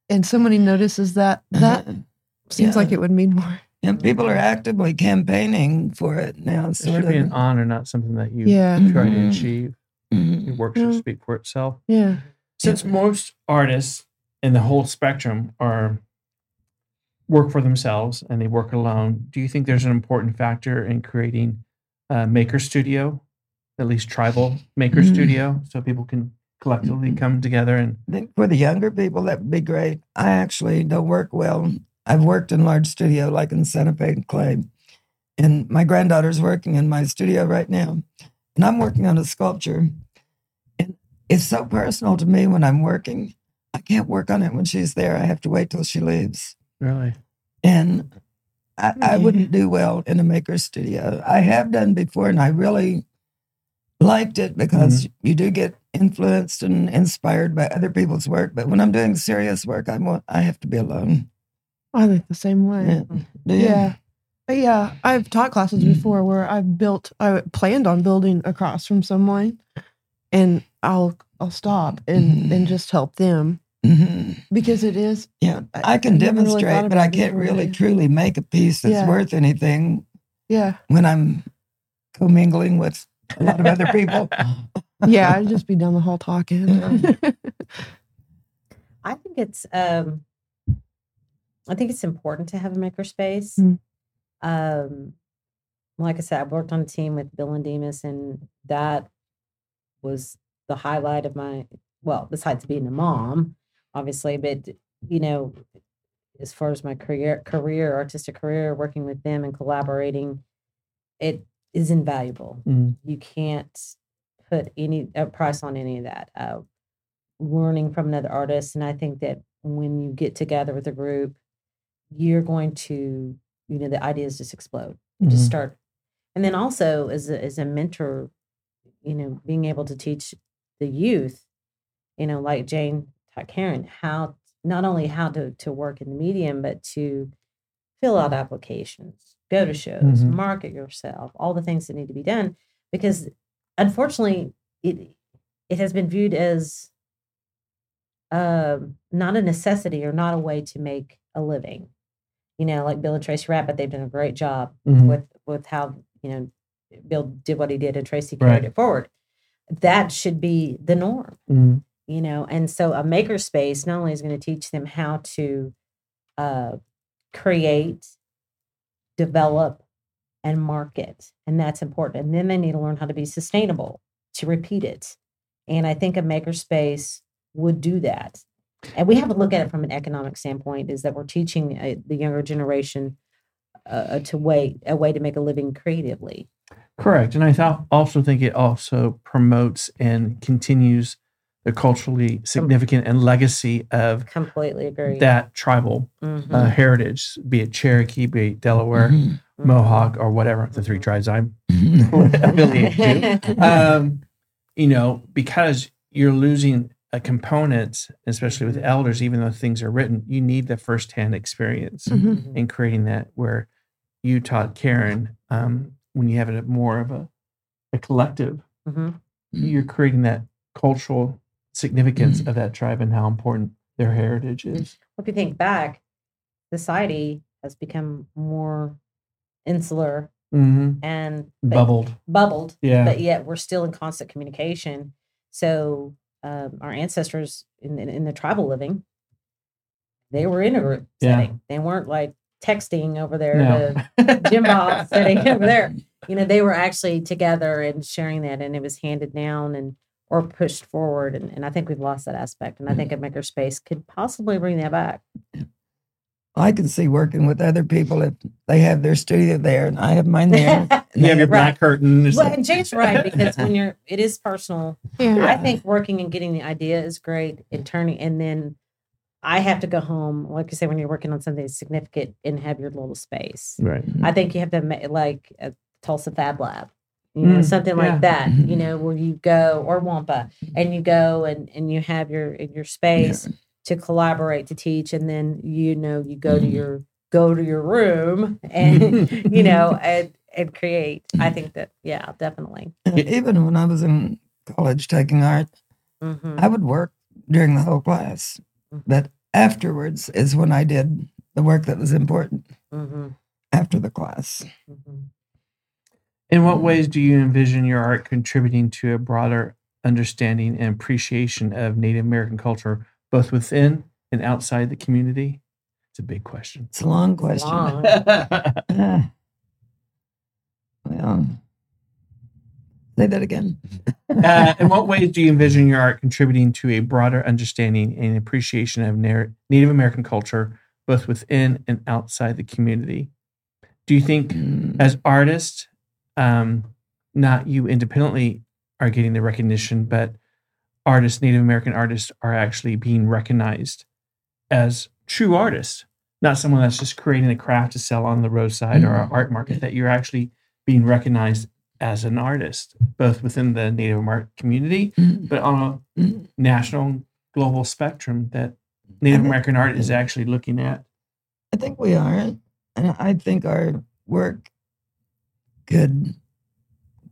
and somebody notices that, that seems Yeah. like it would mean more. And people are actively campaigning for it now. It Sort should be an honor, not something that you Yeah. try to Mhm. achieve. Mhm. Your work should Yeah. speak for itself. Yeah. Since most artists in the whole spectrum are work for themselves and they work alone, do you think there's an important factor in creating a maker studio, at least tribal maker Mhm. studio, so people can collectively come together and I think for the younger people, that would be great. I actually don't work well. I've worked in large studio like in Santa Fe and Clay. And my granddaughter's working in my studio right now. And I'm working on a sculpture. And it's so personal to me when I'm working. I can't work on it when she's there. I have to wait till she leaves. really And I, I wouldn't do well in a maker studio. I have done before, and I really liked it because mm-hmm. you do get influenced and inspired by other people's work. But when I'm doing serious work, I want I have to be alone. I think the same way. Yeah. Do? Yeah. But yeah, I've taught classes Mm. before where I've built, I planned on building across from someone, and I'll I'll stop and Mhm. and just help them Mhm. because it is. Yeah, I- I can I never really demonstrate, but I can't really way. truly make a piece that's Yeah. worth anything Yeah, when I'm commingling with a lot of other people. yeah. I'd just be down the hall talking. I think it's um I think it's important to have a makerspace. Mm. Um like I said, I worked on a team with Bill and Demos and that was the highlight of my well, besides being a mom, obviously, but you know, as far as my career career, artistic career, working with them and collaborating, it is invaluable Mm. you can't put any a price on any of that. Uh, learning from another artist, and I think that when you get together with a group, you're going to, you know, the ideas just explode. And just start, and then also as a, as a mentor, you know, being able to teach the youth, you know, like Jane taught Karin how not only how to to work in the medium, but to fill out applications, go to shows, Mhm. market yourself, all the things that need to be done. Because unfortunately, it it has been viewed as um, not a necessity or not a way to make a living. You know, like Bill and Tracy Rabbit, they've done a great job Mhm. with with how you know Bill did what he did and Tracy carried Right. it forward. That should be the norm Mm. you know and so a makerspace not only is going to teach them how to uh, create develop and market and that's important and then they need to learn how to be sustainable to repeat it and i think a makerspace would do that and we have to look at it from an economic standpoint is that we're teaching uh, the younger generation uh, to way a way to make a living creatively Correct. And I thought, also think it also promotes and continues the culturally significant and legacy of completely agree that tribal Mhm, uh, heritage, be it Cherokee, be it Delaware, Mhm. mhm. Mohawk, or whatever, the three tribes I'm Mhm. affiliated to. Um, you know, because you're losing a component, especially with elders, even though things are written, you need the firsthand experience Mhm. Mhm. in creating that where you taught Karin, um, when you have it more of a, a collective, Mhm. you're creating that cultural significance of that tribe and how important their heritage is. if you think back, society has become more insular Mm-hmm. and but- Bubbled. bubbled, Yeah. but yet we're still in constant communication. So um, our ancestors in, in, in the tribal living, they were in a group Yeah. setting. They weren't like texting over there no. to Jim Bob sitting over there. You know, they were actually together and sharing that, and it was handed down and or pushed forward. And, and I think we've lost that aspect. And I think a makerspace could possibly bring that back. I can see working with other people if they have their studio there and I have mine there. and You have your have- black curtain. Well, like- and Jane's right because when you're, it is personal. Yeah. I think working and getting the idea is great, and turning, and then I have to go home, like you say, when you're working on something significant and have your little space. right. I think you have to make like a Tulsa Fab Lab, you know, Mm, something yeah. like that, you Mhm. know, where you go or Wampa and you go and and you have your your space to collaborate to teach, and then you know you go to Mhm. your go to your room and you know and and create. I think that yeah, definitely. Even when I was in college taking art, hmm I would work during the whole class. Mhm. But afterwards is when I did the work that was important hmm after the class. hmm In what ways do you envision your art contributing to a broader understanding and appreciation of Native American culture, both within and outside the community? It's a big question. It's a long question. long. Well, say that again. uh, in what ways do you envision your art contributing to a broader understanding and appreciation of Native American culture, both within and outside the community? Do you think, Mm, as artists, um, not you independently are getting the recognition, but artists, Native American artists, are actually being recognized as true artists, not someone that's just creating a craft to sell on the roadside or an art market, that you're actually being recognized as an artist, both within the Native American community, Mm, but on a mm. national, global spectrum that Native think- American art is actually looking at. I think we are. And I think our work could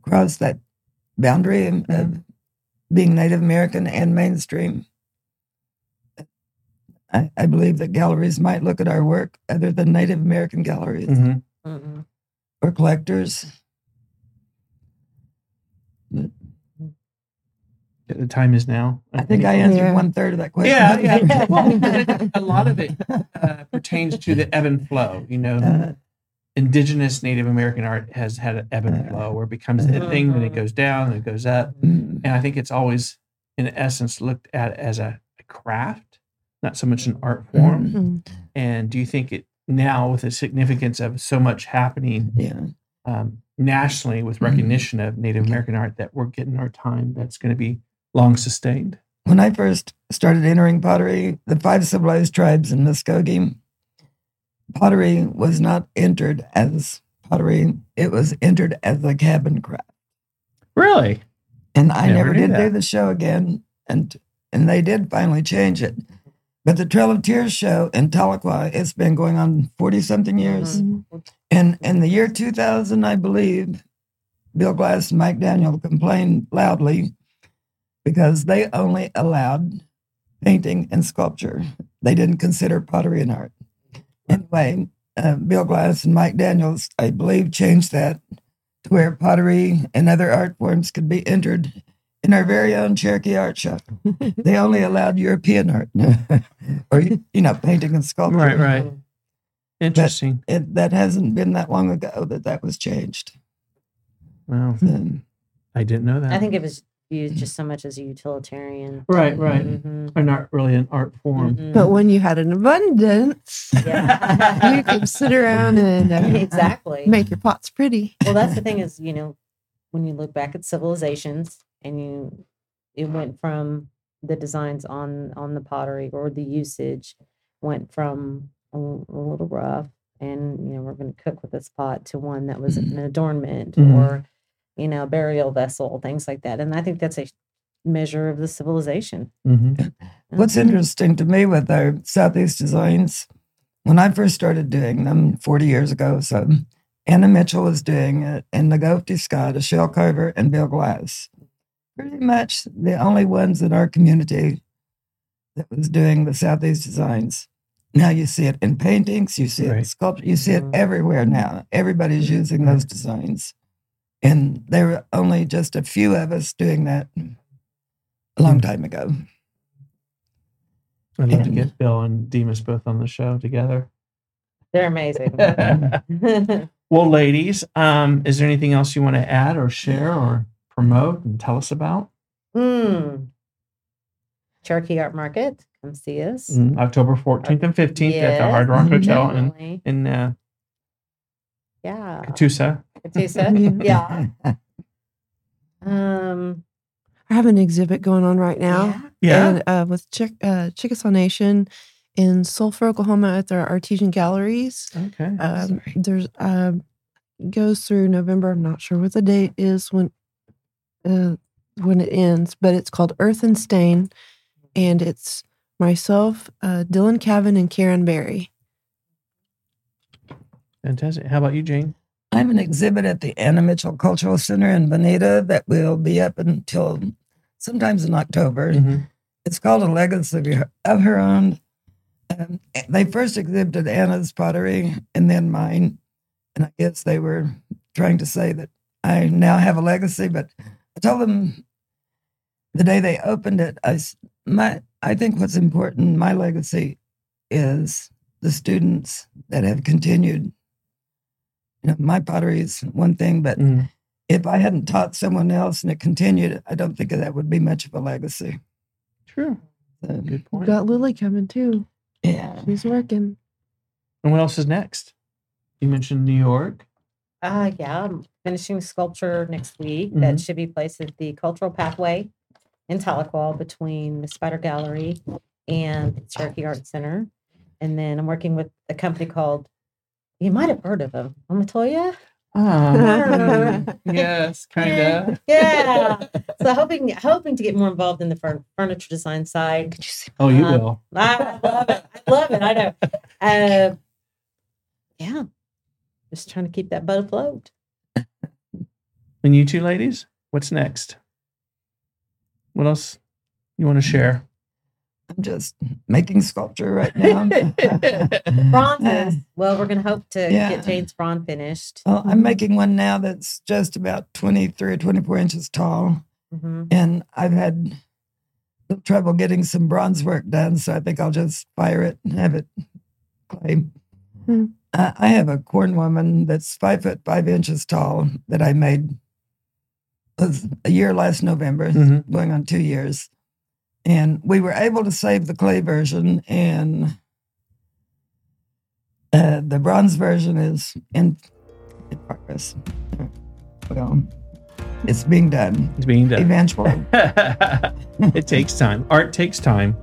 cross that boundary of being Native American and mainstream. I, I believe that galleries might look at our work other than Native American galleries Mhm. Mhm. or collectors. The time is now. I think I answered Yeah. one third of that question. Yeah, yeah. Well, a lot of it uh, pertains to the ebb and flow. You know, Uh, indigenous Native American art has had an ebb and flow where it becomes a thing, then it goes down, then it goes up. mm, And I think it's always, in essence, looked at as a, a craft, not so much an art form. Mm. And do you think it now, with the significance of so much happening yeah. um, nationally with Mhm. recognition of Native American art, that we're getting our time that's going to be long sustained? When I first started entering pottery, the five civilized tribes in Muskogee, pottery was not entered as pottery. It was entered as a cabin craft. Really? And I Never never, did that. do the show again. And and they did finally change it. But the Trail of Tears show in Tahlequah, it's been going on 40 something years. Mhm. And in the year 2000, I believe, Bill Glass and Mike Daniel complained loudly because they only allowed painting and sculpture. They didn't consider pottery an art. Anyway, uh, Bill Glass and Mike Daniels, I believe, changed that to where pottery and other art forms could be entered in our very own Cherokee art shop. they only allowed European art, or you know, painting and sculpture. Right, right. Interesting. It, that hasn't been that long ago that that was changed. Wow. Um, I didn't know that. I think it was used just so much as a utilitarian. Right, right. Mhm. Or not really an art form. Mhm. But when you had an abundance, Yeah. you could sit around and uh, exactly. make your pots pretty. well that's the thing is you know when you look back at civilizations and you it went from the designs on on the pottery or the usage went from a little rough and you know we're going to cook with this pot to one that was an adornment Mhm. or you know burial vessel things like that and i think that's a measure of the civilization Mm-hmm. What's Mhm. interesting to me with our Southeast designs, when I first started doing them 40 years ago, so Anna Mitchell was doing it, and Knokovtee Scott, a shell carver, and Bill Glass. Pretty much the only ones in our community that was doing the Southeast designs. Now you see it in paintings, you see it in sculpture, you see it Mhm. everywhere now. Everybody's using those designs. And there were only just a few of us doing that a long time ago. I'd love to get Bill and Demos both on the show together. they're amazing well, ladies, um, is there anything else you want to add or share or promote and tell us about? mm. cherokee art market come see us Mm, October 14th and 15th at the Hard Rock Hotel in, in uh, yeah Catoosa. Catoosa. yeah um I have an exhibit going on right now. Yeah. And uh, with Chick- uh, Chickasaw Nation in Sulphur, Oklahoma at their Artesian Galleries. Okay. Um, Sorry. there's um, goes through November. I'm not sure what the date is when uh, when it ends, but it's called Earth and Stain, and it's myself, uh, Dylan Cavin, and Karen Berry. Fantastic. How about you, Jane? I have an exhibit at the Anna Mitchell Cultural Center in Vinita that will be up until sometimes in October. Mhm. It's called A Legacy of Her- of Her Own. Um, they first exhibited Anna's pottery and then mine. And I guess they were trying to say that I now have a legacy, but I told them the day they opened it, I, my, I think what's important, my legacy is the students that have continued. You know, my pottery is one thing, but Mhm. if I hadn't taught someone else and it continued, I don't think that would be much of a legacy. True. So, Good We've point. got Lily coming too. yeah. She's working. And what else is next? You mentioned New York. uh yeah i'm finishing sculpture next week Mhm. that should be placed at the cultural pathway in Tahlequah between the spider gallery and the cherokee art center and then I'm working with a company called. You might have heard of them. Amatoya. Um, yes, kind of. Yeah. So hoping hoping to get more involved in the fur- furniture design side. Oh, you Um, will. I love it. I love it. I know. Uh, yeah. Just trying to keep that boat afloat. And you two ladies, what's next? What else you want to share? I'm just making sculpture right now. Bronzes. Well, we're going to hope to Yeah. get Jane's bronze finished. Well, I'm making one now that's just about 23 or 24 inches tall. hmm And I've had trouble getting some bronze work done. So I think I'll just fire it and have it clay. Hmm. Uh, I have a corn woman that's five foot five inches tall that I made was a year last November, Mhm. going on two years. And we were able to save the clay version, and uh, the bronze version is in, in progress. Well, it's being done It's being done. eventually. it takes time. Art takes time.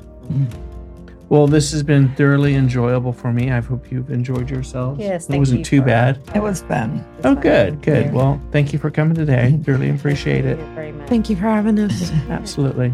Well, this has been thoroughly enjoyable for me. I hope you've enjoyed yourselves. Yes, it wasn't you too bad. It was fun. Oh, good, good. Yeah. Well, thank you for coming today. Thoroughly appreciate it. Thank you very much. Thank you for having us. Absolutely.